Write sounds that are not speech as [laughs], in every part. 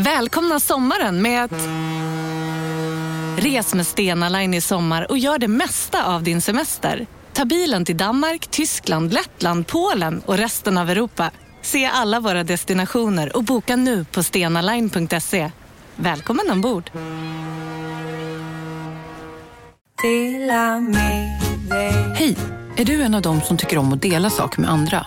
Välkomna sommaren med att... Res med Stena Line i sommar och gör det mesta av din semester. Ta bilen till Danmark, Tyskland, Lettland, Polen och resten av Europa. Se alla våra destinationer och boka nu på stenaline.se. Välkommen ombord! Hej! Är du en av dem som tycker om att dela saker med andra?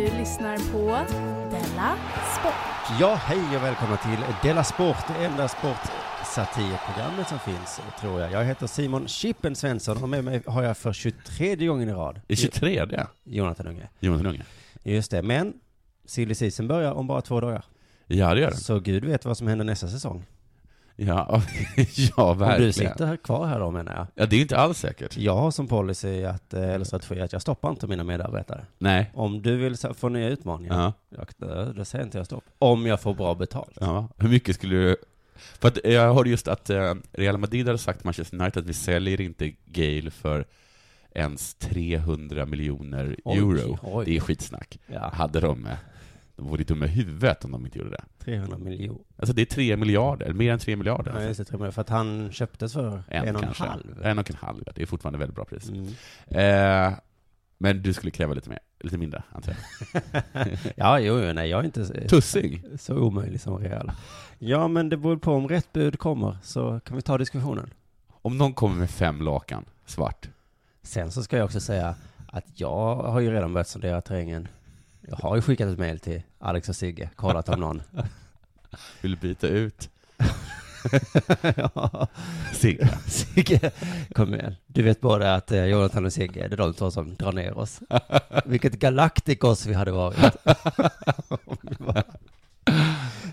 Du lyssnar på Della Sport. Ja, hej och välkomna till Della Sport, det enda sportsatirprogrammet som finns, tror jag. Jag heter Simon Chippen Svensson och med mig har jag för 23 gången i rad I 23 det? Jonathan Unge. Jonathan Unge. Just det, men silly season börjar om bara två dagar. Ja, det gör den. Så gud vet vad som händer nästa säsong. Ja, [laughs] ja Om verkligen. du sitter kvar här då menar jag. Ja, det är inte alls säkert. Jag har som policy att, eh, eller strategi att jag stoppar inte mina medarbetare. Nej. Om du vill få nya utmaningar, Ja. jag, då, då säger inte jag stopp. Om jag får bra betalt. ja. Hur mycket skulle du... För att jag hörde just att eh, Real Madrid hade sagt till Manchester United att vi säljer inte Gale för ens 300 miljoner Oj, euro. oj. Det är skitsnack. Ja, Hade de... eh, De vore dumma i huvudet om de inte gjorde det. 300 miljoner. Alltså det är 3 miljarder, mer än 3 miljarder. Ja, just det, tror jag, för att han köptes för en, och en halv. En och en halv, det är fortfarande väldigt bra pris. Mm. Eh, men du skulle kräva lite mer, lite mindre, antar jag. [laughs] Ja, jo, jo, nej, jag är inte så, Tussig. så omöjlig som Real. Ja, men det beror på om rätt bud kommer, så kan vi ta diskussionen. Om någon kommer med fem lakan, svart, Sen så ska jag också säga att jag har ju redan börjat sondera terrängen. Jag har ju skickat ett mejl till Alex och Sigge, kollat om någon. [laughs] vill byta ut ja, [laughs] Sigge. Sigge, kom igen. Du vet både att eh, Jonathan och Sigge, det är de två som drar ner oss. Vilket galaktikos vi hade varit. [laughs]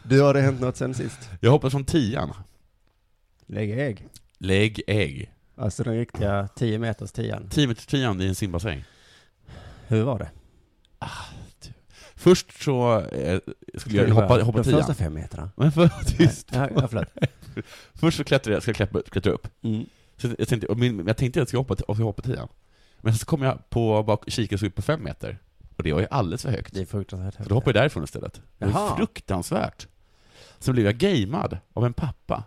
du, har det hänt något sen sist? Jag hoppas från tian. Lägg ägg. Lägg ägg. Alltså den riktiga 10 meters tian. 10 meter tian i en simbassäng. Hur var det? Först så eh, skulle jag hoppa, hoppa De första fem meterna. Men för, [laughs] tyst. Ja, ja, förlåt. [laughs] Först så klättrade jag, ska jag klättra, klättra upp. Mm. Så jag tänkte, och min, jag tänkte att jag skulle hoppa, skulle hoppa tian. Men så kom jag på bak, kika och såg upp på fem meter. Och det var ju alldeles för högt. Det är fruktansvärt Så då hoppade jag därifrån istället. Det var Jaha. fruktansvärt. Sen blev jag gamead av en pappa.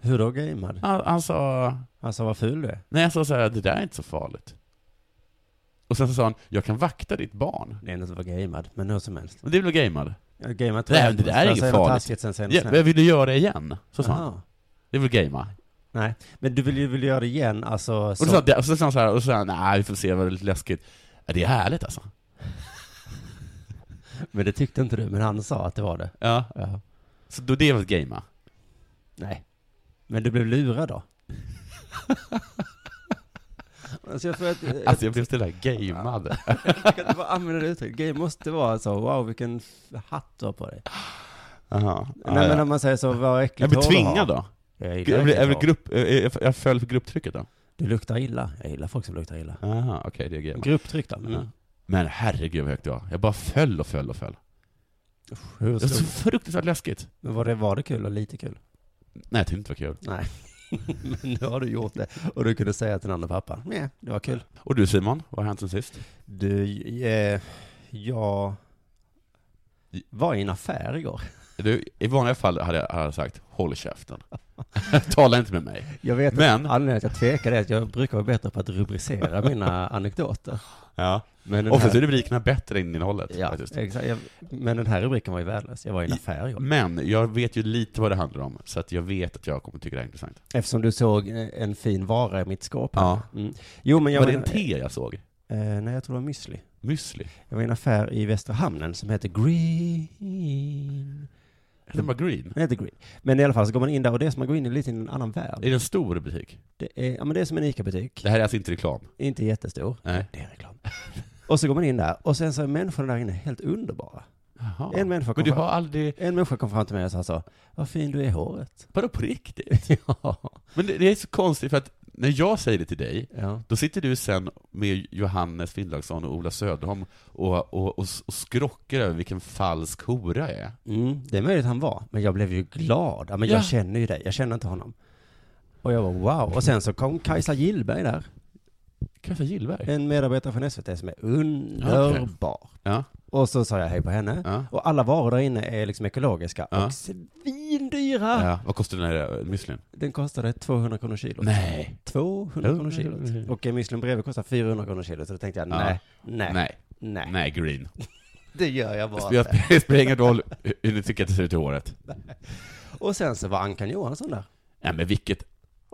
Hur då gamead? Han, han sa, Alltså vad ful du är. nej jag sa så här, det där är inte så farligt. Och sen så sa han, jag kan vakta ditt barn. Det är inte så var gamead, men hur som helst. Men det är väl gamead? Ja, gamead Nej, jag det där är inget farligt. sen något Ja, men vill du göra det igen? Så sa han. Jaha. Det är väl gamea? Nej, men du vill ju vill göra det igen, alltså Och, så... så, sa- och så sa han så här, och så sa han, nej vi får se, vad det är lite läskigt. Ja, det är härligt alltså. [laughs] Men det tyckte inte du, men han sa att det var det. Ja. Ja. Så då det var ett gamea. Nej. Men du blev lurad då? [laughs] alltså jag tror att... Alltså jag blev så där gamead. jag kan inte bara använda det uttrycket. Game måste vara så, wow vilken hatt du har på dig. Jaha. Nej men när man säger så, vad äckligt Jag blir tvingad då? Jag Jag, blir, jag, blir grupp, jag, jag- jag föll för grupptrycket då? Du luktar illa. Jag gillar folk som luktar illa. Jaha, okej det är gamea. Grupptryck då? Mm. Ja. Men herregud vad högt det var. Jag bara föll och föll och föll. Hur Det var så? fruktansvärt läskigt. Men var det, var det kul och lite kul? Nej, jag tyckte inte det var kul. Nej. [laughs] Men nu har du gjort det. Och du kunde säga till den andra pappa, nej, det var kul. Och du Simon, vad har hänt sen sist? Du, eh, jag var i en affär igår. Du, I vanliga fall hade jag, hade jag sagt håll käften. [laughs] Tala inte med mig. Jag vet Men- att anledningen till att jag tvekar är att jag brukar vara bättre på att rubricera mina anekdoter. Ja. Men Oftast här, är rubrikerna bättre än innehållet. ja, faktiskt. exakt. Jag, men den här rubriken var ju värdelös. Jag var i en affär igår. Men jag vet ju lite vad det handlar om, så att jag vet att jag kommer tycka det är intressant. Eftersom du såg eh, en fin vara i mitt skåp. Ja. Mm. Jo, men jag var det men- en te jag såg? Eh, nej, jag tror det var müsli. Müsli? Jag var i en affär i Västra Hamnen som heter Green. Heter den bara Green? Den heter Green. Men i alla fall så går man in där och det är som att gå in i lite en annan värld. Är det en stor butik? Det är, ja men det är som en ICA-butik. Det här är alltså inte reklam? Inte jättestor. Nej. Det är reklam. [laughs] och så går man in där och sen så är människorna där inne helt underbara. Jaha. En människa Men kom du fram- har aldrig... En människa kom fram till mig och sa så, vad fin du är i håret. Vadå på riktigt? [laughs] ja. Men det, det är så konstigt för att när jag säger det till dig, ja. då sitter du sen med Johannes Finnlaugsson och Ola Söderholm och, och, och, och skrockar över vilken falsk hora jag är. Mm, det är möjligt han var, men jag blev ju glad. Ja, men Ja. jag känner ju dig, jag känner inte honom. Och jag var wow. Och sen så kom Kajsa Gillberg där, Kajsa Gillberg? en medarbetare från SVT som är underbar. Ja. Och så sa jag hej på henne. Ja. Och alla varor där inne är liksom ekologiska Ja. och svindyra. ja. Vad kostar den här äh, müslin? Den kostade 200 kronor kilo. Nej. 200 kronor kilo. Och en müslin bredvid kostar 400 kronor kilo. Så då tänkte jag, Ja. nej, nej, nej, Nej. Nej, green. [laughs] Det gör jag bara inte. [laughs] det spelar ingen roll hur hur ni tycker att det ser ut i håret. [laughs] Och sen så var Ankan Johansson där. Nej men vilket,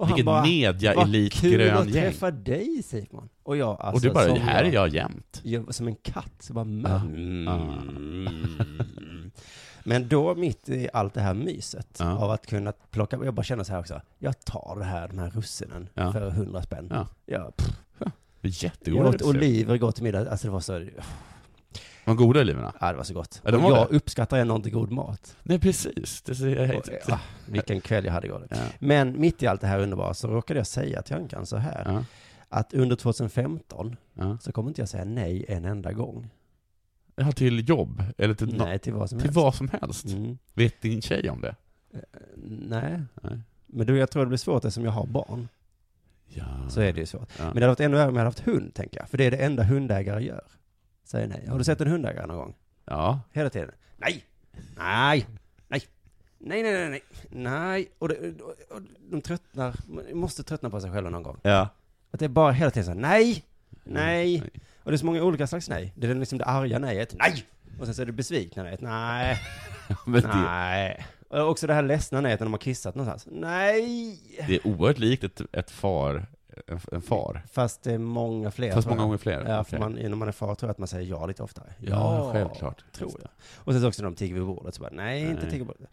Och vilket bara, media Vad elit kul grön att gäng. träffa dig Simon. Och jag alltså, och du bara, som här är jag jämt. jag som en katt, så bara Ja. mm. Men då mitt i allt det här myset Ja. av att kunna plocka, jag bara känner så här också, jag tar det här, de här russinen Ja. för hundra spänn. Ja. Ja, pff, är jag jättegoda åt oliver igår till middag, alltså det var så, Var goda oliverna? ja det var så gott. Ja, de var jag det. uppskattar ändå inte god mat. Nej precis, det ser jag Och, ja, vilken kväll jag hade igår. ja. Men mitt i allt det här underbara så råkade jag säga till Ankan så här, Ja. att under 2015 Ja. så kommer inte jag säga nej en enda gång. Ja, till jobb? Eller till, Nej, till vad som till helst. vad som helst? Mm. Vet din tjej om det? Nej, Nej. men du, jag tror det blir svårt eftersom jag har barn. Ja. Så är det ju svårt. Men det hade varit ännu värre om jag hade haft hund, tänker jag. För det är det enda hundägare gör. Säger nej. Har du sett en hundägare någon gång? ja. Hela tiden. Nej! Nej! Nej! Nej, nej, nej, nej! Nej! Och, det, och, de tröttnar, måste tröttna på sig själva någon gång. Ja. Att det är bara hela tiden så här, nej! Nej! Nej. Och det är så många olika slags nej. Det är liksom det arga nejet, nej! Och sen så är det besvikna nejet, nej! [laughs] Nej. Och också det här ledsna nejet när de har kissat någonstans. Nej! det är oerhört likt ett, ett far, en, en far. Fast det är många fler. Fast många gånger fler. Ja, för man, när man är far tror jag att man säger ja lite oftare. Ja, självklart. Tror jag. Och sen så också när de tigger vid bordet, så bara, nej, inte Nej. tigger vid bordet.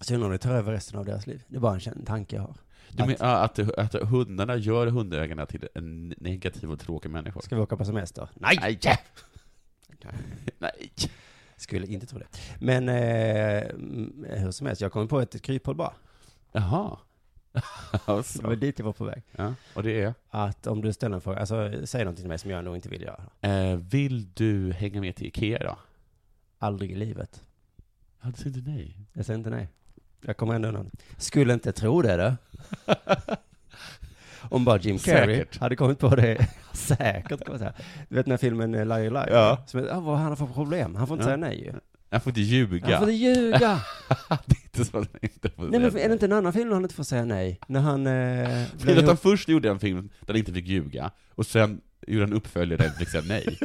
Så undrar om det tar över resten av deras liv. Det är bara en tanke jag har. Du Att- menar att, att hundarna gör hundägarna till en negativ och tråkig människa? Ska vi åka på semester? Nej! Nej! Nej! [laughs] Skulle inte tro det. Men eh, hur som helst, jag kom på ett kryphål bara. Jaha. Det var alltså. dit jag var på väg. ja, och det är? Att om du ställer en fråga, alltså säg någonting till mig som jag nog inte vill göra. Eh, vill du hänga med till Ikea då? Aldrig i livet. Ja, du säger inte nej. Jag säger inte nej. Jag kommer ändå undan. Skulle inte tro det då. [laughs] Om bara Jim Carrey Säkert. hade kommit på det. [laughs] Säkert kan man säga. Du vet den här filmen eh, Liar Liar? Ja. Som, ah, vad han har för problem? Han får inte Ja. säga nej ju. Jag får inte ljuga. Han får inte ljuga. [laughs] det är inte så att jag inte får nej men är det inte en annan film där han inte får säga nej? När han eh, att han först gjorde en film där han inte fick ljuga, och sen gjorde han uppföljare där han fick säga nej.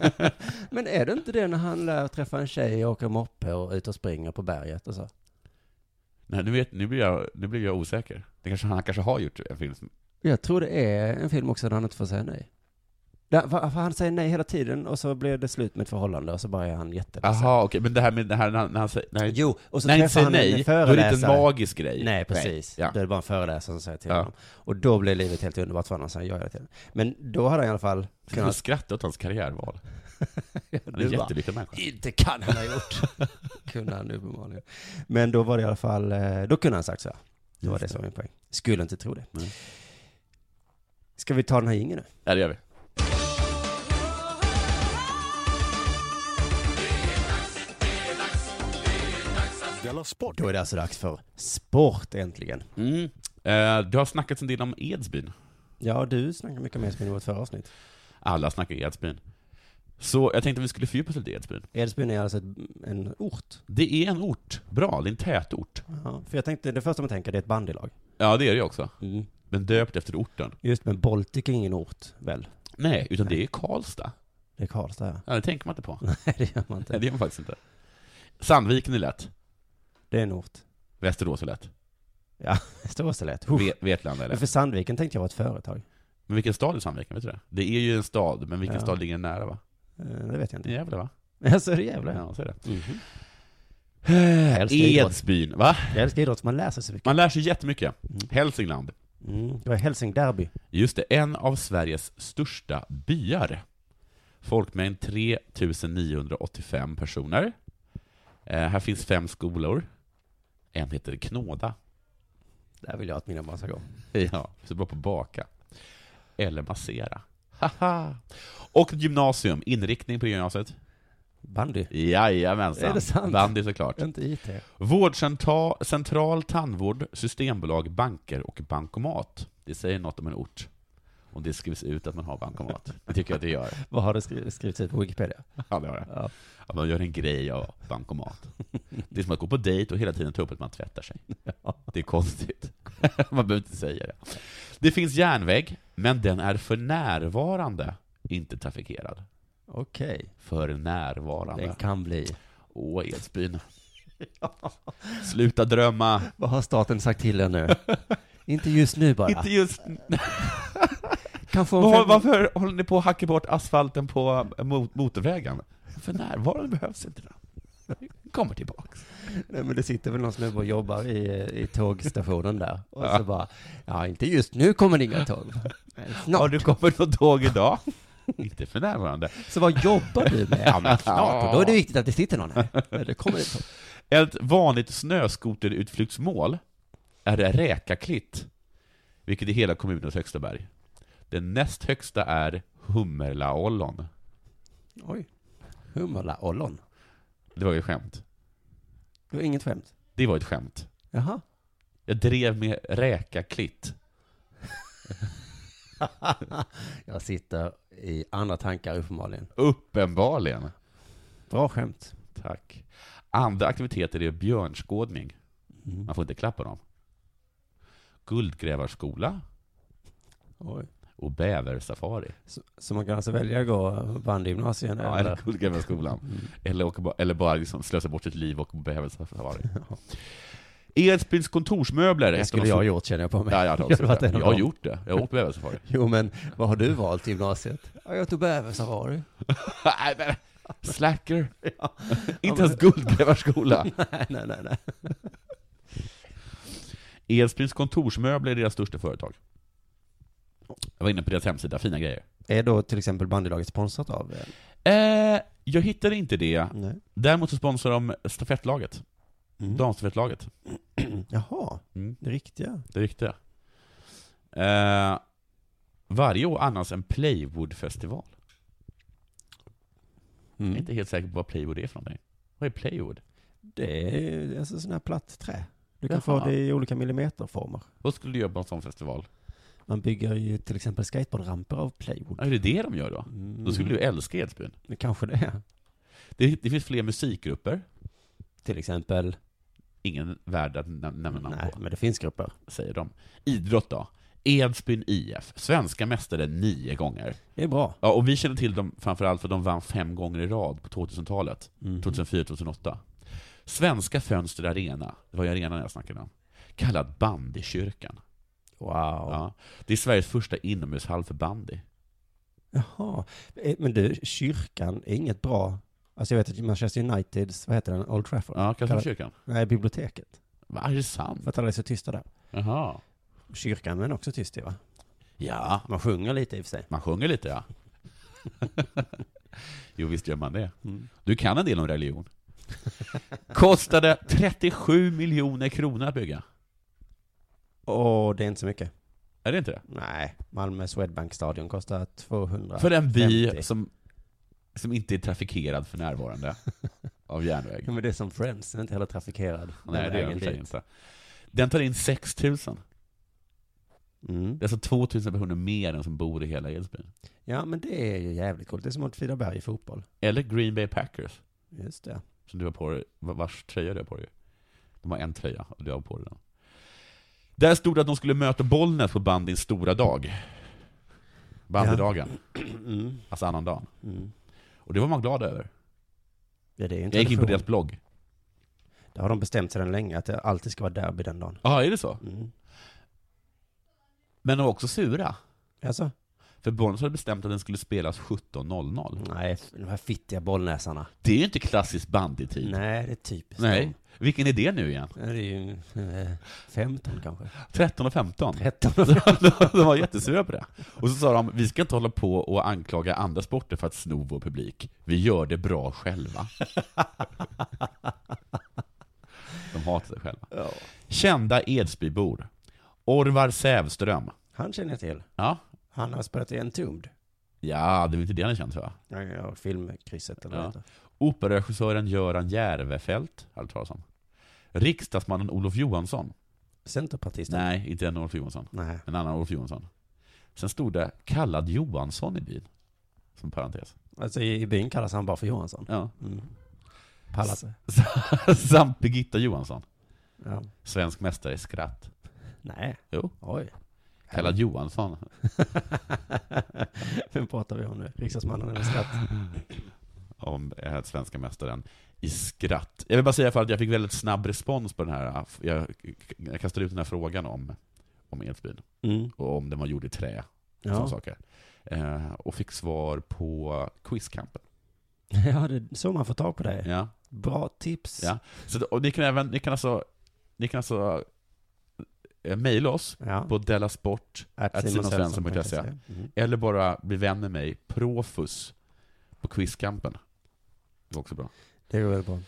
[laughs] Men är det inte det när han lär träffa en tjej och åker moppe och ut och springer på berget och så? Nej, nu, vet, nu, blir jag, nu blir jag osäker. Det kanske, han kanske har gjort en film som... Jag tror det är en film också där han inte får säga nej. För, han säger nej hela tiden och så blir det slut med ett förhållande och så bara är han jätteledsen. Jaha, okej, men det här med det här när han, när han säger... Nej, Jo, och så när han säger han nej, då är det inte en magisk grej. Nej, precis. Ja. Då är det bara en föreläsare som säger till Ja. honom. Och då blir livet helt underbart för honom, så han gör hela tiden. Men då hade han i alla fall Jag kunnat... skratta åt hans karriärval. [laughs] Han är Du en jättelycklig människa. Inte kan han ha gjort. [laughs] kunde han uppenbarligen. Men då var det i alla fall, eh, då kunde han sagt så här. Det var det det. som min poäng. Skulle inte tro det. Nej. Ska vi ta den här jingeln nu? Ja, det gör vi. Della Sport! Då är det alltså dags för sport äntligen. Mm. Eh, det har snackats en del om Edsbyn. Ja, du snackade mycket mer i vårt förra avsnitt. Alla snackar Edsbyn. Så jag tänkte att vi skulle fördjupa oss lite i Edsbyn. Edsbyn är alltså ett, en ort. Det är en ort. Bra, det är en tätort. Ja, för jag tänkte, det första man tänker det är ett bandylag. Ja, det är det också. Mm. Men döpt efter orten. Just men Baltic är ingen ort, väl? Nej, utan det är Karlstad. Det är Karlstad, ja. Ja, det tänker man inte på. [laughs] Nej, det gör man Nej, inte. det gör man faktiskt inte. Sandviken är lätt. Det är en ort. Västerås är lätt. [laughs] Västerås är lätt. Ve- Vetlanda är Men lätt. för Sandviken tänkte jag var ett företag. Men vilken stad är Sandviken, vet du det? Det är ju en stad, men vilken Ja. stad ligger nära va? Eh, Det vet jag inte. Gävle va? Alltså, det är jävla. Ja, så är det. Mhm. älskar idrott. Edsbyn, va? Jag älskar idrott, man lär sig så mycket. Man lär sig jättemycket. Mm. Hälsingland. Mm. Det var Hälsingderby. Just det, en av Sveriges största byar. Folkmängd 3985 personer. Eh, här finns fem skolor. En heter Knåda. Där vill jag att mina barn ska gå. Ja, så bra på att baka. Eller massera. Haha. Och gymnasium, inriktning på gymnasiet. Bandy. Jajamensan. Är det sant? Bandy såklart. Inte IT. Vårdcentral, central tandvård, systembolag, banker och bankomat. Det säger något om en ort. Om det skrivs ut att man har bankomat. Det tycker jag att det gör. [laughs] Vad har det skri- skrivits ut på Wikipedia? Ja, det har det. Ja. Att man gör en grej av bankomat. Det är som att gå på dejt och hela tiden ta upp att man tvättar sig. Det är konstigt. [laughs] Man behöver inte säga det. Det finns järnväg, men den är för närvarande inte trafikerad. Okej. För närvarande. Den kan bli. Åh, Edsbyn. [laughs] Sluta drömma. Vad har staten sagt till er nu? Inte just nu bara. Inte just... Kanske om Var, varför håller ni på att hacka bort asfalten på mot- motorvägen? För närvarande behövs inte det. Kommer tillbaks. Nej, men det sitter väl någon snubbe och jobbar i, i tågstationen där. [laughs] Och Ja. så bara, ja inte just nu kommer det inga tåg. Men Har Snart. du kommit något tåg idag? [laughs] inte för närvarande. Så vad jobbar du med? Ja men snart, och då är det viktigt att det sitter någon här. Men Det kommer ett tåg. Ett vanligt snöskoterutflyktsmål är Räkaklitt, vilket är hela kommunens högsta berg. Den näst högsta är Hummerlaollon. Oj. Hummerla-ollon. Det var ju ett skämt. Det var inget skämt. Det var ett skämt. Jaha. Jag drev med Räkaklitt. [laughs] Jag sitter i andra tankar uppenbarligen. Uppenbarligen. Bra skämt. Tack. Andra aktiviteter är björnskådning. Mm. Man får inte klappa dem. Guldgrävarskola Oj. Och bäversafari. Så, så man kan alltså välja att gå bandygymnasien Ja, eller? eller. Mm. Eller, åka, eller bara liksom slösa bort sitt liv och gå bäversafari. [laughs] Edsbyns kontorsmöbler. Det skulle jag ha gjort känner jag på mig. Ja, jag, [laughs] Jag har varit av jag har gjort det. Jag har åkt bäversafari. [laughs] Jo men, vad har du valt i gymnasiet? Ja, jag tog bäversafari. Nej, men, Slacker. Inte ens Guldgrävarskola. nej, nej, nej, nej. Edsbyns kontorsmöbler är deras största företag. Jag var inne på deras hemsida, fina grejer. Är då till exempel bandylaget sponsrat av? eh, Eh, jag hittade inte det. Nej. Däremot så sponsrar de stafettlaget. Mm. Damstafettlaget. [clears throat] Jaha, Mm, det riktiga. det riktiga. Eh, varje år anordnas en Playwood-festival. Jag är Mm. inte helt säker på vad Playwood är för någonting. Vad är Playwood? Det är alltså sån här platt trä. Du kan Jaha. få det i olika millimeterformer. Vad skulle du göra på en sån festival? Man bygger ju till exempel skateboardramper av plywood. Är det det de gör då? Mm. Då skulle du älska Edsbyn. Det kanske det är. Det, det finns fler musikgrupper. Till exempel. Ingen värd att nä- nämna namn Nej, på, men det finns grupper. säger de. Idrott då? Edsbyn IF, svenska mästare nio gånger. Det är bra. Ja, och vi känner till dem framförallt för de vann fem gånger i rad på 2000-talet. Mm. 2004-2008. Svenska Fönster Arena, det var ju arenan jag snackade om, kallad Bandykyrkan. Wow. Ja. Det är Sveriges första inomhushall för bandy. Jaha. Eh, Men du, kyrkan är inget bra. Alltså jag vet att Manchester Uniteds, vad heter den, Old Trafford? Ja, Katolskyrkan. Nej, biblioteket. Va, är det sant? För att alla är så tysta där. Jaha. Kyrkan är också tyst va? Ja, Man sjunger lite i och för sig. man sjunger lite ja. [laughs] jo, visst gör man det. Mm. Du kan en del om religion. Kostade 37 miljoner kronor att bygga. Och det är inte så mycket. Är det inte det? Nej, Malmö Swedbank-stadion kostar 200. För en by 50. som, som inte är trafikerad för närvarande [laughs] av järnväg. Men det är som Friends, den är inte heller trafikerad. Nej, Den det är den inte. Den tar in 6 000. Mm. Det är alltså 2 000 personer mer än som bor i hela Edsbyn. Ja, men det är ju jävligt coolt. Det är som Åtvidaberg i fotboll. Eller Green Bay Packers, Just det. som du har på dig, vars tröja du har på dig. De har en tröja och du har på dig den. Där stod det att de skulle möta Bollnäs på bandyns stora dag. Bandydagen, [clears throat] Mm. alltså annan dagen. Mm. Och det var man glad över. Ja, det är en Jag gick in på deras blogg. Det har de bestämt sedan länge, att det alltid ska vara derby den dagen. Ja, är det så? Mm. Men de var också sura. Alltså, För Bollnäs hade bestämt att den skulle spelas 17.00. Nej, de här fittiga bollnäsarna. Det är ju inte klassisk bandytid. Nej, det är typiskt. Nej. Vilken är det nu igen? Det är ju eh, 15 kanske. 13 och 15? 13 [laughs] de var jättesura på det. Och så sa de, vi ska inte hålla på och anklaga andra sporter för att sno vår publik. Vi gör det bra själva. [laughs] De hatar sig själva. Ja. Kända Edsbybor. Orvar Sävström. Han känner jag till. Ja. Han har spelat i Entombed. Ja, det är väl inte det han är känd för? Ja, ja, filmkrysset eller Ja. Operaregissören Göran Järvefelt, har du talas om. Riksdagsmannen Olof Johansson. Centerpartisten? Nej, inte en Olof Johansson. Nej. En annan Olof Johansson. Sen stod det kallad Johansson i byn. Som parentes. Alltså i, i byn kallas han bara för Johansson. Ja. Mm. Pallas. [laughs] Samt Birgitta Johansson. Ja. Svensk mästare i skratt. Nej. Jo. Oj. Kallad Johansson. [laughs] Vem pratar vi om nu? Riksdagsmannen eller skratt? Om svenska mästaren i skratt. Jag vill bara säga för att jag fick väldigt snabb respons på den här. Jag, jag kastade ut den här frågan om, om Edsbyn. Mm. Och om den var gjord i trä. Och Ja. saker. Eh, och fick svar på Quizkampen. [laughs] ja, det är så man får tag på det. Ja. Bra tips. Ja. Så, och ni kan även, ni kan alltså, ni kan alltså mejla oss Ja. på delasport Att simonsvensson.se Mm. eller bara bli vän med mig, Profus, på Quizkampen. Det var också bra. Det går väldigt bra.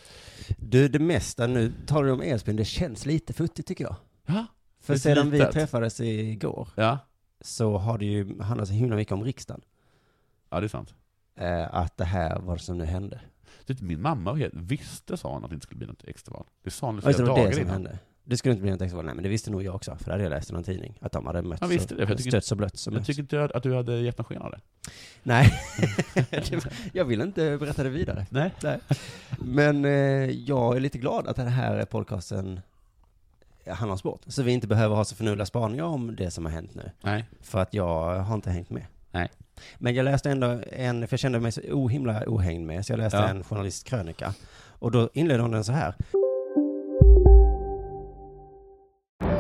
Du, det mesta, nu talar du om Edsbyn, det känns lite futtigt tycker jag. Ja. För sedan vi litet. träffades igår Ja, så har det ju handlat så himla mycket om riksdagen. ja det är sant. Eh, att det här var det som nu hände. Du vet, Min mamma visste, sa hon, att det inte skulle bli något extraval. Det sa hon flera det var dagar det som innan. hände. Det skulle inte bli något extra Nej men det visste nog jag också, för det hade jag läst i någon tidning. Att de hade mötts Jag visste och tycker- stötts och blötts och Jag tycker inte att du hade gett någon sken av det. Nej, [laughs] jag vill inte berätta det vidare. Nej. Nej. Men eh, jag är lite glad att den här podcasten handlar om sport. Så vi inte behöver ha så förnuliga spaningar om det som har hänt nu. Nej. För att jag har inte hängt med. Nej. Men jag läste ändå en, för jag kände mig så ohimla ohängd med, så jag läste Ja. en journalistkrönika. Och då inledde hon den så här.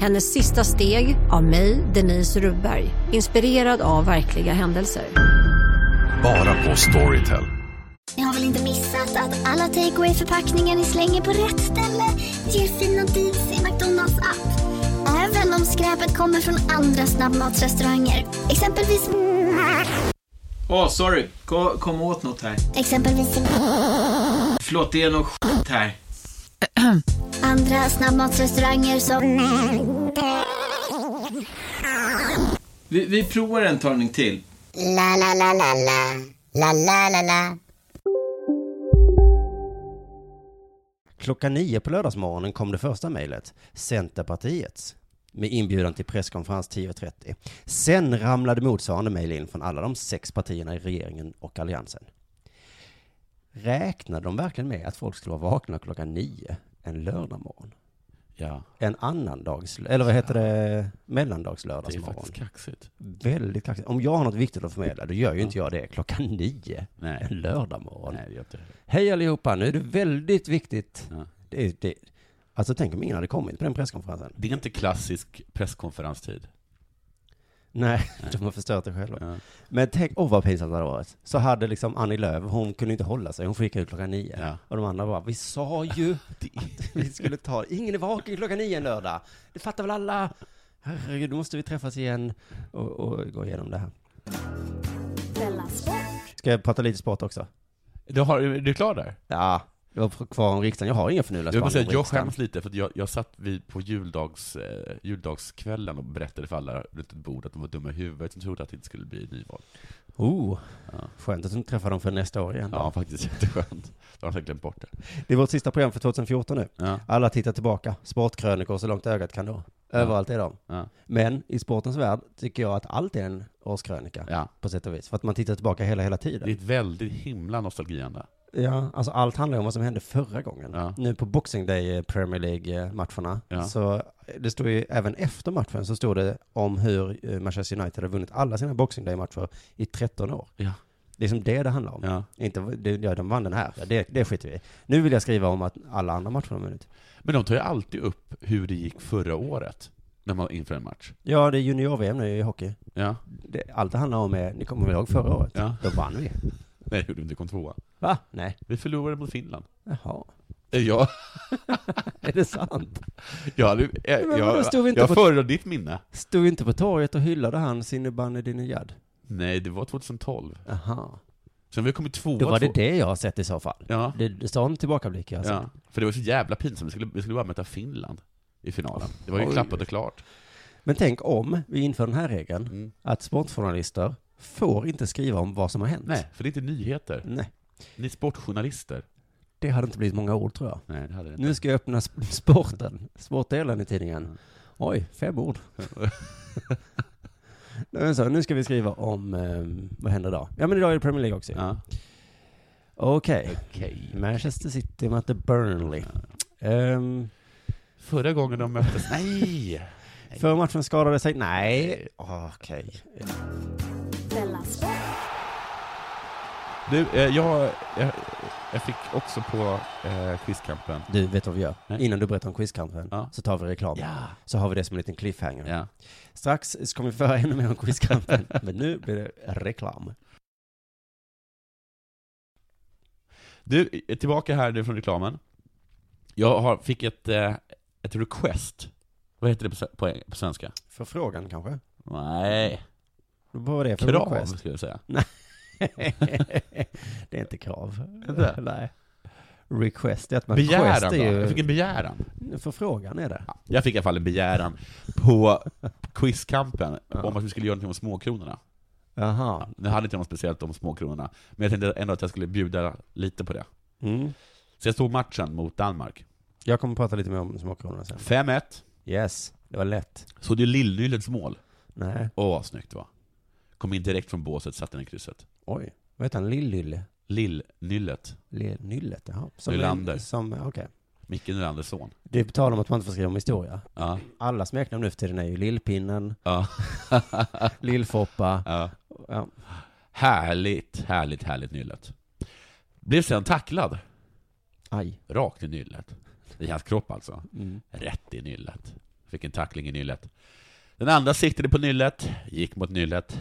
Hennes sista steg av mig, Denise Rubberg. Inspirerad av verkliga händelser. Bara på Storytel. Ni har väl inte missat att alla takeaway förpackningar ni slänger på rätt ställe ger fina deals i McDonalds app. Även om skräpet kommer från andra snabbmatsrestauranger. Exempelvis... Åh, sorry. Kom, kom åt något här. Exempelvis... Förlåt, det är något skit här. [clears throat] Andra snabbmatsrestauranger som... Vi, vi provar en talning till. La, la, la, la, la. La, la, la, la. Klockan nio på lördagsmorgonen kom det första mejlet. Centerpartiets. Med inbjudan till presskonferens 10.30. Sen ramlade motsvarande mejl in från alla de sex partierna i regeringen och alliansen. Räknade de verkligen med att folk skulle vara vakna klockan nio en lördagmorgon? Ja. En annan dags, eller vad heter det, Det är mellandagslördagsmorgon? faktiskt kaxigt. Väldigt kaxigt. Om jag har något viktigt att förmedla, då gör ju inte jag det klockan nio Nej. en lördagmorgon. Nej, det gör inte det. Hej allihopa, nu är det väldigt viktigt. Ja. Det, det, alltså tänk om ingen hade kommit på den presskonferensen. Det är inte klassisk presskonferenstid. Nej, Nej. [laughs] de har förstört det själva. Ja. Men tänk, åh vad pinsamt det hade varit. Så hade liksom Annie Lööf, hon kunde inte hålla sig, hon fick ut klockan nio. Ja. Och de andra bara, vi sa ju att vi skulle ta, ingen är vaken klockan nio en lördag. Det fattar väl alla? Herregud, då måste vi träffas igen och, och gå igenom det här. Ska jag prata lite sport också? Du, har, är du klar där? Ja, jag var kvar om riksdagen. Jag har inga förnuliga Jag, säga, jag skäms lite för jag, jag satt vid, på juldags, eh, juldagskvällen och berättade för alla runt ett bord att de var dumma i huvudet som trodde att det inte skulle bli nyval. Oh, Ja, skönt att du inte träffar dem för nästa år igen. då. ja faktiskt [laughs] jätteskönt. De har säkert glömt bort det. Det är vårt sista program för 2014 nu. Ja. Alla tittar tillbaka. Sportkrönikor så långt ögat kan nå. Överallt är de. Ja. Men i sportens värld tycker jag att allt är en årskrönika. Ja. På sätt och vis. För att man tittar tillbaka hela, hela tiden. Det är ett väldigt himla nostalgiande. Ja, alltså allt handlar om vad som hände förra gången. Ja. Nu på Boxing Day eh, Premier League-matcherna, Ja. så det står ju även efter matchen så står det om hur eh, Manchester United har vunnit alla sina Boxing Day-matcher i 13 år. Ja. Det är som det det handlar om. Ja. Inte, det, ja, de vann den här, ja, det, det skiter vi i. Nu vill jag skriva om att alla andra matcher har vunnit. Men de tar ju alltid upp hur det gick förra året, när man inför en match. Ja, det är junior-VM nu i hockey. Ja. Det, allt det handlar om är, ni kommer ihåg förra året? Ja. Då vann vi. [laughs] Nej, det gjorde vi inte, kom tvåa. Va? Nej. Vi förlorade mot Finland. Jaha. Eh, Ja, [laughs] Är det sant? jag, hade- jag, Men vadå, jag, stod vi inte jag på- föredrar ditt minne. Stod vi inte på torget och hyllade han Sinne Dinejad? Nej, det var 2012. Jaha. Sen vi kommit tvåa. Då var det två- det jag har sett i så fall. Ja. Det, står en tillbakablick jag har Ja, sett. för det var så jävla pinsamt. Vi skulle, vi skulle bara möta Finland i finalen. Det var ju Oj. klappat och klart. Men tänk om vi inför den här regeln, Mm. att sportjournalister får inte skriva om vad som har hänt. Nej, för det är inte nyheter. Nej. Ni är sportjournalister. Det hade inte blivit många ord tror jag. Nej, det hade det inte. Nu ska jag öppna sp- [laughs] sporten, sportdelen i tidningen. Oj, fem ord. [laughs] Så, nu ska vi skriva om, eh, vad händer idag? Ja men idag är det Premier League också. Ja. Okej. Okej. Manchester City möter Burnley. Ehm, Förra gången de möttes, [laughs] nej! förra matchen skadade sig, nej. Okej. Della Du, eh, jag, jag, jag fick också på eh, quizkampen. Du, vet vad vi gör? Nej. Innan du berättar om quizkampen, Ja. så tar vi reklam. Ja. Så har vi det som en liten cliffhanger. Ja. Strax så kommer vi föra ännu mer om quizkampen, [laughs] men nu blir det reklam. Du, eh, tillbaka här nu från reklamen. Jag har, fick ett, eh, ett request. Vad heter det på, på, på svenska? Förfrågan kanske? Nej, Vad var det för krav request? skulle jag säga. [laughs] det är inte krav. Inte? Nej. Request är att man Begäran ju... Jag fick en begäran. Förfrågan är det. Ja, jag fick i alla fall en begäran på quizkampen Ja. om att vi skulle göra någonting om småkronorna. Jaha. Det hade inte något speciellt om småkronorna, men jag tänkte ändå att jag skulle bjuda lite på det. Mm. Så jag såg matchen mot Danmark. Jag kommer prata lite mer om småkronorna sen. 5-1. Yes, det var lätt. Såg du Lill-Nyllets mål? Nej. Åh, vad snyggt det var. Kom in direkt från båset, satte den i krysset. Oj. Vad heter han? Lill-Lylle? Lill-Nyllet. Nyllet, jaha. Som Nylander. Som, okej. Micke Nylanders son. Det är på tal om att man inte får skriva om historia. Ja. Alla smeknamn nu för tiden är ju Lillpinnen, ja. [laughs] Lillfoppa. ja. Ja. Härligt, härligt, härligt Nyllet. Blev sen tacklad. Aj. Rakt i nyllet. I hans kropp alltså. Mm. Rätt i nyllet. Fick en tackling i nyllet. Den andra siktade på nyllet, gick mot nyllet,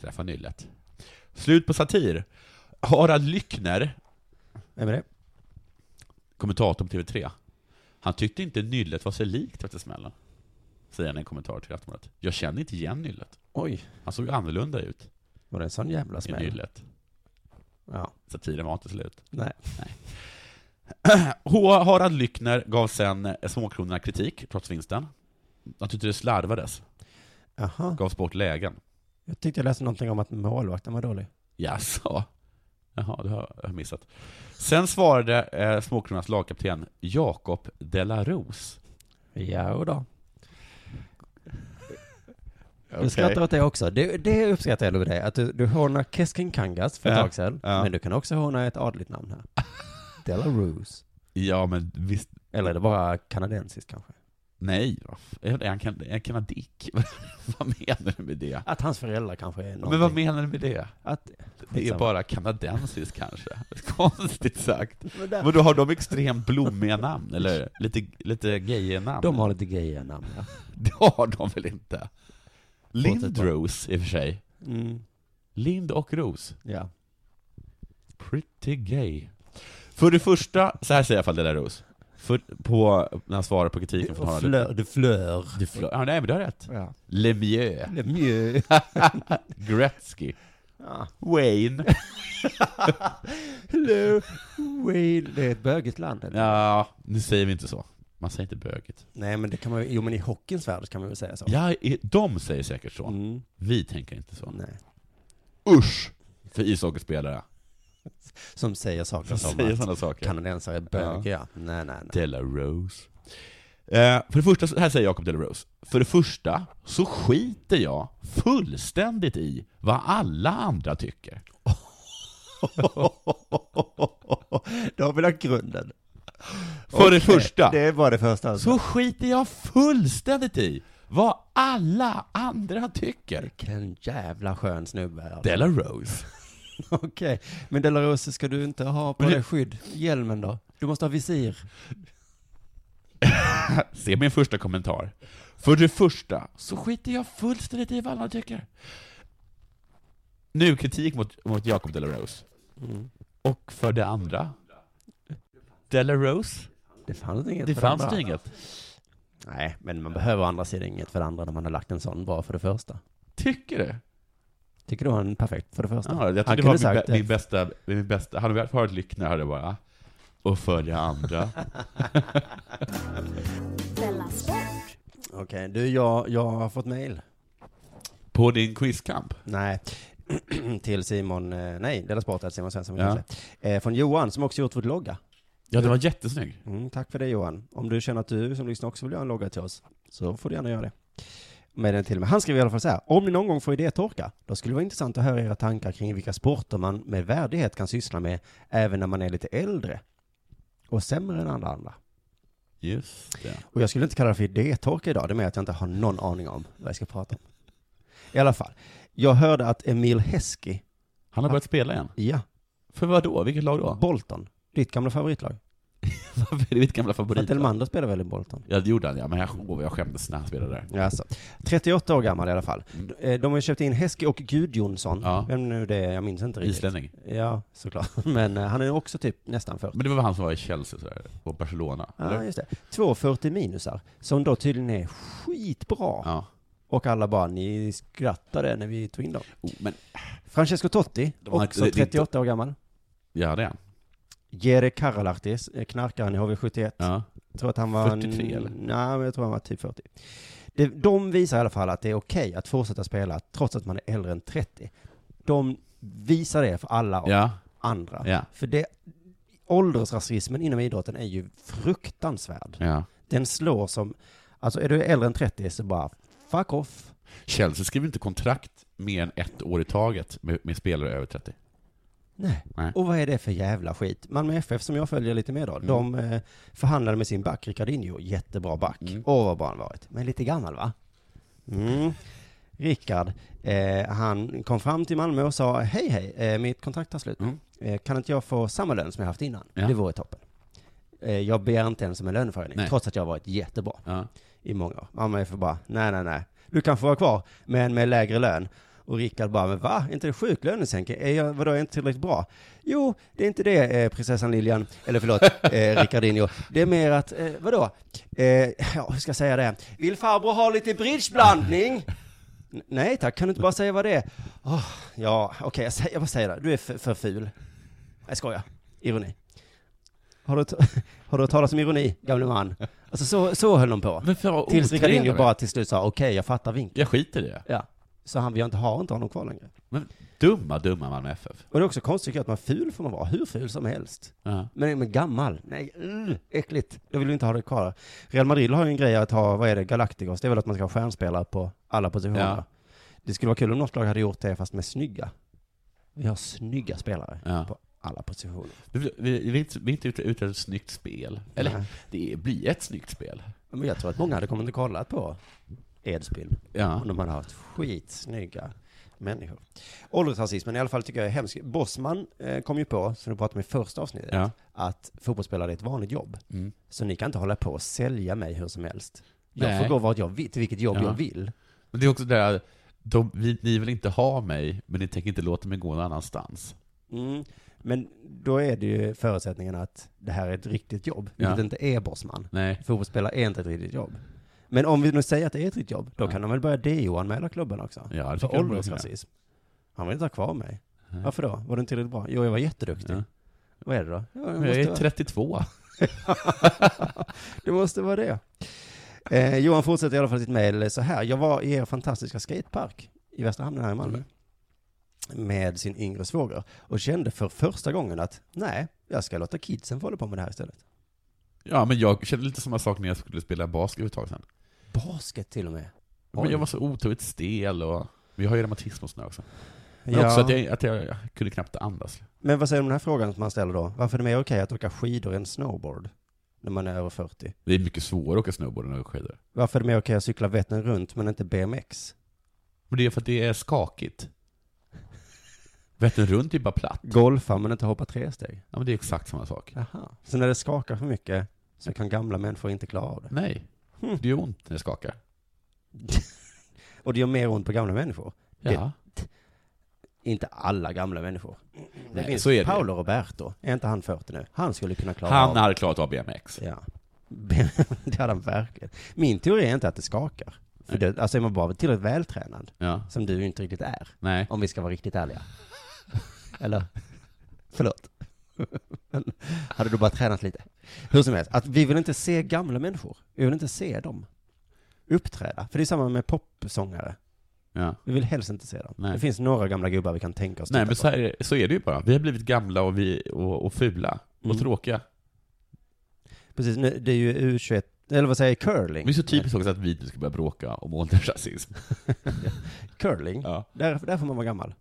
träffade nyllet. Slut på satir. Harald Lyckner, Vem är det? kommentator på TV3, han tyckte inte nyllet var så likt efter smällen. Säger han i en kommentar till Aftonbladet. Jag känner inte igen nyllet. Oj. Han såg annorlunda ut Var det en sån jävla i smäll? nyllet. Ja. Satiren var inte slut. Nej. [clears throat] H. Harald Lyckner gav sen eh, småkronorna kritik, trots vinsten. Han tyckte det slarvades, Jaha. gavs bort lägen. Jag tyckte jag läste någonting om att målvakten var dålig. Jaså? Jaha, det har jag missat. Sen svarade eh, Småkronornas lagkapten Jakob Delaros. Ja, då. [laughs] Jag skrattar åt det också. Det, det uppskattar jag dig, att du, du hånar Keskin Kangas för ett Ja, tag sedan, ja. men du kan också håna ett adligt namn här. [laughs] Delarose. Ja, men visst, Eller är det bara kanadensiskt kanske? Nej, är han kan- är han kanadick? [laughs] vad menar du med det? Att hans föräldrar kanske är någonting. Men vad menar du med det? Att, Det är Skitsamma. bara kanadensiskt kanske. [laughs] Konstigt sagt. Men där- Men då har de extremt blommiga namn, eller lite, lite gayiga namn? De har lite gayiga namn, ja. [laughs] Det har de väl inte? Lindros i och för sig. Mm, Lind och Ros. ja. Pretty gay. För det första, så här säger i alla fall det där Ros. För, på, när han svarar på kritiken från Harald. flör, de flör. Du flör. Ja, nej men du har rätt. Ja. Lemieux. Lemieux. [laughs] Gretzky. Ja. Wayne. [laughs] Hello, Wayne. Det är ett bögigt land. eller? Ja, nu säger vi inte så. Man säger inte böget. Nej, men det kan man jo men i hockeyns värld kan man väl säga så. Ja, de säger säkert så. Mm. Vi tänker inte så. Nej. Usch! För ishockeyspelare. [laughs] Som säger saker Som som säger att sådana saker. kanadensare är bögiga. Nej, nej, nej. Della Rose. Eh, för det första, här säger Jacob De La Rose. För det första så skiter jag fullständigt i vad alla andra tycker. Då har vi lagt grunden. För det Okej, första. Det var det första. alltså. Så skiter jag fullständigt i vad alla andra tycker. Vilken jävla skön snubbe. alltså. De La Rose. [laughs] Okej, men De La Rose ska du inte ha på Men dig skydd? Hjälmen då? Du måste ha visir. [laughs] Se min första kommentar. För det första så skiter jag fullständigt i vad alla tycker. Nu kritik mot, mot Jacob De La Rose. Mm. Och för det andra, De La Rose, Det fanns inget det för fanns andra. inget. Nej, men man behöver å andra sidan inget för det andra när man har lagt en sån bra för det första. Tycker du? Tycker du han är perfekt för det första? Ja, jag han tror det var min, bä- min bästa, min bästa, hade vi varit lyckna hade det bara, och för det andra. [laughs] Okej, du, jag, jag har fått mail. På din quizkamp? Nej, [clears throat] till Simon, eh, nej, Della Sport, att Simon Svensson. Ja. Ja. Eh, från Johan, som också gjort vårt logga. Ja, det var jättesnygg. Mm, tack för det Johan. Om du känner att du som lyssnar också vill göra en logga till oss, så får du gärna göra det. Med den till mig. Han skriver i alla fall så här. Om ni någon gång får idétorka, då skulle det vara intressant att höra era tankar kring vilka sporter man med värdighet kan syssla med, även när man är lite äldre. Och sämre än alla andra. Just det. Och jag skulle inte kalla det för idétorka idag, det är mer att jag inte har någon aning om vad jag ska prata om. I alla fall. Jag hörde att Emil Heskey, Han har börjat spela igen. ja, För vad då? Vilket lag då? Bolton, ditt gamla favoritlag. [laughs] Varför är det mitt gamla För att favorit? Elmander spelar väl i Bolton? Ja, det gjorde han ja, men jag, oh, jag skämdes när han spelade där. Ja, alltså. 38 år gammal i alla fall. Mm. Eh, De har ju köpt in Heskey och Gudjonsson. Ja. Vem nu det är, jag minns inte riktigt. Islänning. Ja, såklart. [laughs] Men eh, han är också typ nästan 40. Men det var väl han som var i Chelsea sådär, och Barcelona? Ja, eller? just det. Två 40 minusar, som då tydligen är skitbra. Ja. Och alla bara, ni skrattade när vi tog in dem. Oh, men, Francesco Totti, också inte- det- 38 år gammal. ja det är han. Jere Karalahtis, eh, knarkaren i HV71. Ja. Jag tror att han var... 43 eller? Nej, men jag tror han var typ 40. Det, de visar i alla fall att det är okej att fortsätta spela trots att man är äldre än 30. De visar det för alla Ja. andra. Ja. För det, åldersrasismen inom idrotten är ju fruktansvärd. ja. Den slår som, alltså är du äldre än 30 så bara fuck off. Chelsea skriver inte kontrakt mer än ett år i taget med, med spelare över 30. Nej. Nej. Och vad är det för jävla skit? Malmö FF som jag följer lite mer då, Mm. de eh, förhandlade med sin back, Ricardinho, jättebra back. Mm. Åh vad bra han varit. Men lite gammal va? Mm. Rickard, eh, han kom fram till Malmö och sa, hej hej, eh, mitt kontrakt tar slut. Mm. Eh, kan inte jag få samma lön som jag haft innan? Ja. Det vore toppen. Eh, jag begär inte ens som en löneförhöjning, trots att jag varit jättebra Ja. i många år. Malmö FF bara, nej nej nej, du kan få vara kvar, men med lägre lön. Och Rickard bara, men va? Är inte det sjuk lönesänkning? Är jag, vadå, är jag inte tillräckligt bra? Jo, det är inte det, eh, prinsessan Lilian, eller förlåt, [laughs] eh, Ricardinho. Det är mer att, eh, vadå? Eh, ja, hur ska jag säga det? Vill farbror ha lite bridgeblandning? N- Nej tack, kan du inte bara säga vad det är? Åh, ja, okej, jag, jag bara säger det. Du är för, för ful. Jag skojar. Ironi. Har du, t- [laughs] har du hört talas om ironi, gamle man? Alltså så, så höll de på. Men för Tills Ricardinho otrevlig. bara till slut sa, okej, jag fattar vinkeln. Jag skiter i det. Ja. Så han, vi har inte, har inte honom kvar längre. Men dumma, dumma Malmö FF. Och det är också konstigt att man ful får man vara, hur ful som helst. Ja. Men, men gammal, nej, uh, äckligt. Jag vill inte ha det kvar. Real Madrid har ju en grej att ha, vad är det, Galacticos, det är väl att man ska ha stjärnspelare på alla positioner. Ja. Det skulle vara kul om något lag hade gjort det fast med snygga. Vi har snygga spelare Ja. på alla positioner. Vi, vi, vi, vi är inte ute efter ett snyggt spel. Eller, Nej. det blir ett snyggt spel. Men jag tror att många hade kommit och kollat på Edsbyn. Ja. Om de hade haft skitsnygga människor. Åldersrasismen i alla fall tycker jag är hemsk. Bossman eh, kom ju på, som du pratade om i första avsnittet, Ja. att fotbollsspelare är ett vanligt jobb. Mm. Så ni kan inte hålla på och sälja mig hur som helst. Jag Nej. får gå vart jag vill, till vilket jobb Ja. jag vill. Men det är också det där, de, vi, ni vill inte ha mig, men ni tänker inte låta mig gå någon annanstans. Mm. Men då är det ju förutsättningen att det här är ett riktigt jobb, vilket Ja. inte är Bossman. Nej. Fotbollsspelare är inte ett riktigt jobb. Men om vi nu säger att det är ett riktigt jobb, då Ja. kan de väl börja DO-anmäla klubben också? Ja, det För jag åldersrasism. Han vill inte ha kvar mig. Nej. Varför då? Var du inte tillräckligt bra? Jo, jag var jätteduktig. Ja. Vad är det då? Ja, jag måste är vara- 32. [laughs] det måste vara det. Eh, Johan fortsätter i alla fall sitt mejl så här. Jag var i er fantastiska skatepark i Västra Hamnen här i Malmö. Med sin yngre svåger. Och kände för första gången att nej, jag ska låta kidsen få hålla på med det här istället. Ja, men jag kände lite samma sak när jag skulle spela för ett tag sedan. Basket till och med. Men jag var så otroligt stel och... Jag har ju reumatism och sådär också. Men Ja. också att jag, att jag, jag kunde knappt andas. Men vad säger du om den här frågan som man ställer då? Varför är det mer okej att åka skidor än snowboard? När man är över 40. Det är mycket svårare att åka snowboard än att åka skidor. Varför är det mer okej att cykla Vättern runt men inte BMX? Men det är för att det är skakigt. Vättern runt är bara platt. Golfa men inte hoppa tresteg? Ja, men det är exakt samma sak. Jaha. Så när det skakar för mycket så kan gamla människor inte klara av det? Nej. Det gör ont när det skakar. [laughs] Och det gör mer ont på gamla människor? Ja. Det, inte alla gamla människor. Det Nej, finns så är det. Paolo Roberto, är inte han 40 nu? Han skulle kunna klara Han av hade klarat av BMX. Ja. [laughs] det hade han verkligen. Min teori är inte att det skakar. För det, alltså är man bara tillräckligt vältränad, Ja. som du inte riktigt är, Nej. om vi ska vara riktigt ärliga. Eller? [laughs] Förlåt. [laughs] Hade du bara tränat lite? Hur som helst, att vi vill inte se gamla människor. Vi vill inte se dem uppträda. För det är samma med popsångare. Ja. Vi vill helst inte se dem. Nej. Det finns några gamla gubbar vi kan tänka oss Nej, men så, är, så är det ju bara. Vi har blivit gamla och, vi, och, och fula. Och Mm. tråkiga. Precis, nu, det är ju U21, eller vad säger jag, curling? Det är så typiskt också att vi nu ska börja bråka om åldersrasism. [laughs] Curling? Ja. Där, där får man vara gammal.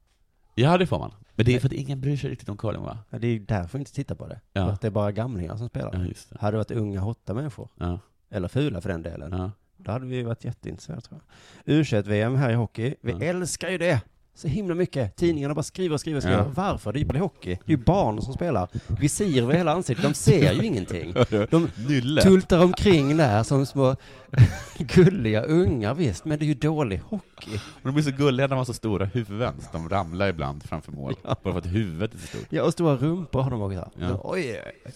Ja, det får man. Men det är för att ingen bryr sig riktigt om curling, va? Ja, det är ju därför vi inte tittar på det. Ja. För att det är bara gamlingar som spelar. Ja, just det. Hade det varit unga, hotta människor, Ja. eller fula för den delen, Ja. då hade vi varit jätteintresserade tror jag. U21-VM här i hockey, vi Ja. älskar ju det! Så himla mycket. Tidningarna bara skriver och skriver och skriver. Ja. Varför? Det är ju hockey. Det är ju barn som spelar. Visir över hela ansiktet, de ser ju ingenting. [laughs] De Nylle. tultar omkring där som små [laughs] gulliga ungar visst, men det är ju dålig hockey. Och de är så gulliga när de har så stora huvuden, så de ramlar ibland framför mål. Bara för att huvudet är så stort. Ja, och stora rumpor har de också. Ja. Oj, oj, oj.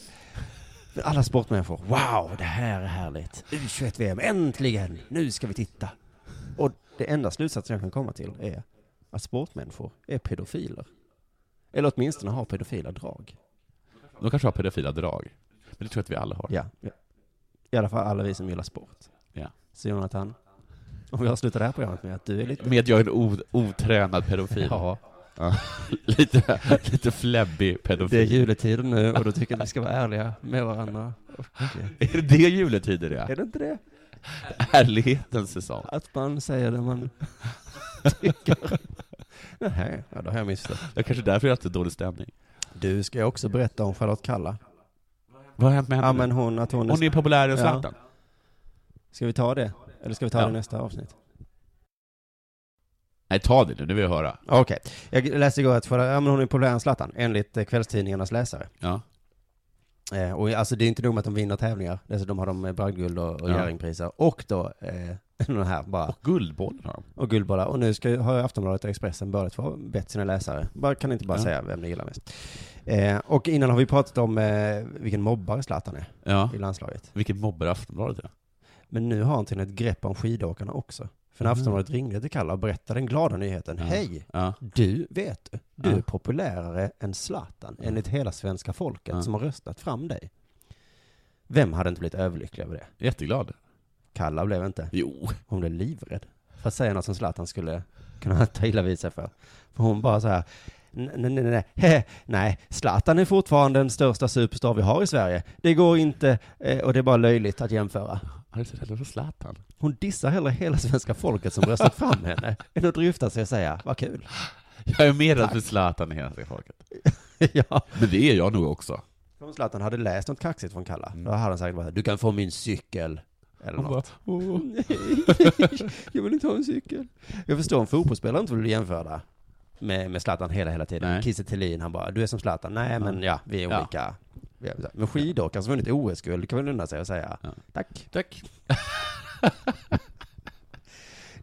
Men alla sportmänniskor, wow, det här är härligt. U21-VM, äntligen! Nu ska vi titta. Och det enda slutsatsen jag kan komma till är att sportmänniskor är pedofiler. Eller åtminstone har pedofila drag. De kanske har pedofila drag. Men det tror jag att vi alla har. Ja, ja. I alla fall alla vi som gillar sport. Ja. Så Jonathan, om jag slutar det här programmet med att du är lite... Med att jag är en otränad pedofil. Ja, Ja. [laughs] lite, lite fläbbig det är pedofil. juletider nu och då tycker jag att vi ska vara ärliga med varandra. Och, Är det det juletider är är? det inte det? Ärlighetens säsong. Att man säger det man tycker. Nej, ja, då har jag missat. Det är kanske därför jag har haft dålig stämning. Du ska jag också berätta om Charlotte Kalla. Vad har hänt med henne Ja men hon, att hon är... Hon är populärare än Ja. Zlatan. Ska vi ta det? Eller ska vi ta Ja. det i nästa avsnitt? Nej, ta det nu, nu vill jag höra. Okej. Jag läste igår att ja, men hon är populärare än Zlatan, enligt eh, kvällstidningarnas läsare. Ja. Eh, och alltså det är inte nog med att de vinner tävlingar, dessutom har de eh, bragdguld och, och Ja. Jerringpriser. Och då eh, [laughs] den här bara, Och guldbollen har de. och guldbollar. Och nu ska, har Aftonbladet och Expressen båda två bett sina läsare. Bara, kan inte bara Ja. säga vem ni gillar mest. Eh, och innan har vi pratat om eh, vilken mobbare Zlatan är Ja. i landslaget. Vilken mobbar Aftonbladet är. Men nu har han till ett grepp om skidåkarna också. För när Mhm. Aftonbladet ringde till Kalle och berättade den glada nyheten. Ja. Hej! Ja. Du, vet du, är populärare än Zlatan, enligt hela svenska folket som har röstat fram dig. Vem hade inte blivit överlycklig över det? Jätteglad. Kalla blev inte. Jo. Hon blev livrädd. För att säga något som Zlatan skulle kunna [laughs] ta illa vid sig för. För hon bara så här, nej, nej, nej, nej, Zlatan är fortfarande den största superstar vi har i Sverige. Det går inte, eh, och det är bara löjligt att jämföra. Han är så rädd för Zlatan. Hon dissar hellre hela svenska folket som röstat fram henne, [laughs] än att dryfta sig och säga, vad kul. Jag är mer rädd för Zlatan än hela svenska folket. [laughs] ja. Men det är jag nog också. Om Zlatan hade läst något kaxigt från Kalla, Mm. då hade han sagt bara, du kan få min cykel. Eller Hon bara, något. "Åh." Nej, [laughs] jag vill inte ha en cykel. Jag förstår om fotbollsspelare inte vill bli jämförda med, med Zlatan hela, hela tiden. Nej. Kiese Thelin, han bara, du är som Zlatan. Nej, men ja, vi är Ja. olika. Vi är- Men skidåkaren som vunnit OS-guld kan väl unna sig att säga Ja. tack. Tack. [laughs]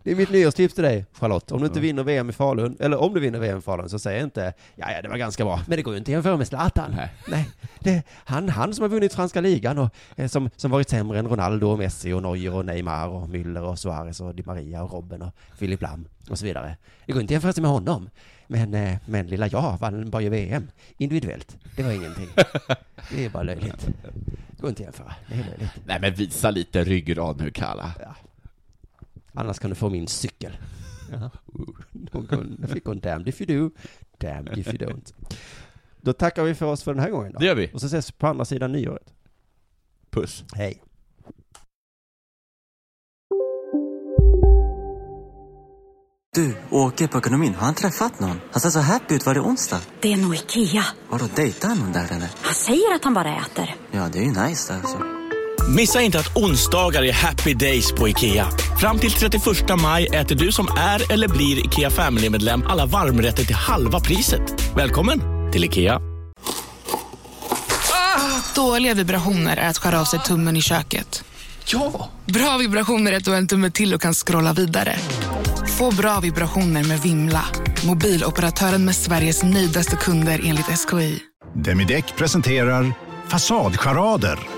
Det är mitt nyårstips till dig, Charlotte. Om du inte vinner VM i Falun, eller om du vinner VM i Falun, så säg inte ja, ja, det var ganska bra, men det går ju inte att jämföra med Zlatan. Nej. Nej, det, han, han som har vunnit franska ligan och eh, som, som varit sämre än Ronaldo och Messi och Neuer och Neymar och Müller och Suarez och Di Maria och Robben och Philip Lam och så vidare. Det går inte att jämföra sig med honom. Men, eh, men lilla jag vann bara ju VM individuellt. Det var ingenting. Det är bara löjligt. Det går inte att jämföra. Det är löjligt. Nej men visa lite ryggrad nu, Kalla. Ja. Annars kan du få min cykel. Ja. Hon [laughs] fick hon damned if you do, damned if you don't. Då tackar vi för oss för den här gången då. Det gör vi. Och så ses vi på andra sidan nyåret. Puss. Hej. Du, åker på ekonomin. Har han träffat någon? Han ser så happy ut. Var det onsdag? Det är nog Ikea. Har du dejtat någon där eller? Han säger att han bara äter. Ja, det är ju nice där alltså. Missa inte att onsdagar är happy days på IKEA. Fram till 31 maj äter du som är eller blir IKEA Family-medlem alla varmrätter till halva priset. Välkommen till IKEA. Dåliga vibrationer är att skära av sig tummen i köket. Ja! Bra vibrationer är att du har en tumme till och kan scrolla vidare. Få bra vibrationer med Vimla. Mobiloperatören med Sveriges nöjdaste kunder enligt SKI. Demideck presenterar Fasadcharader.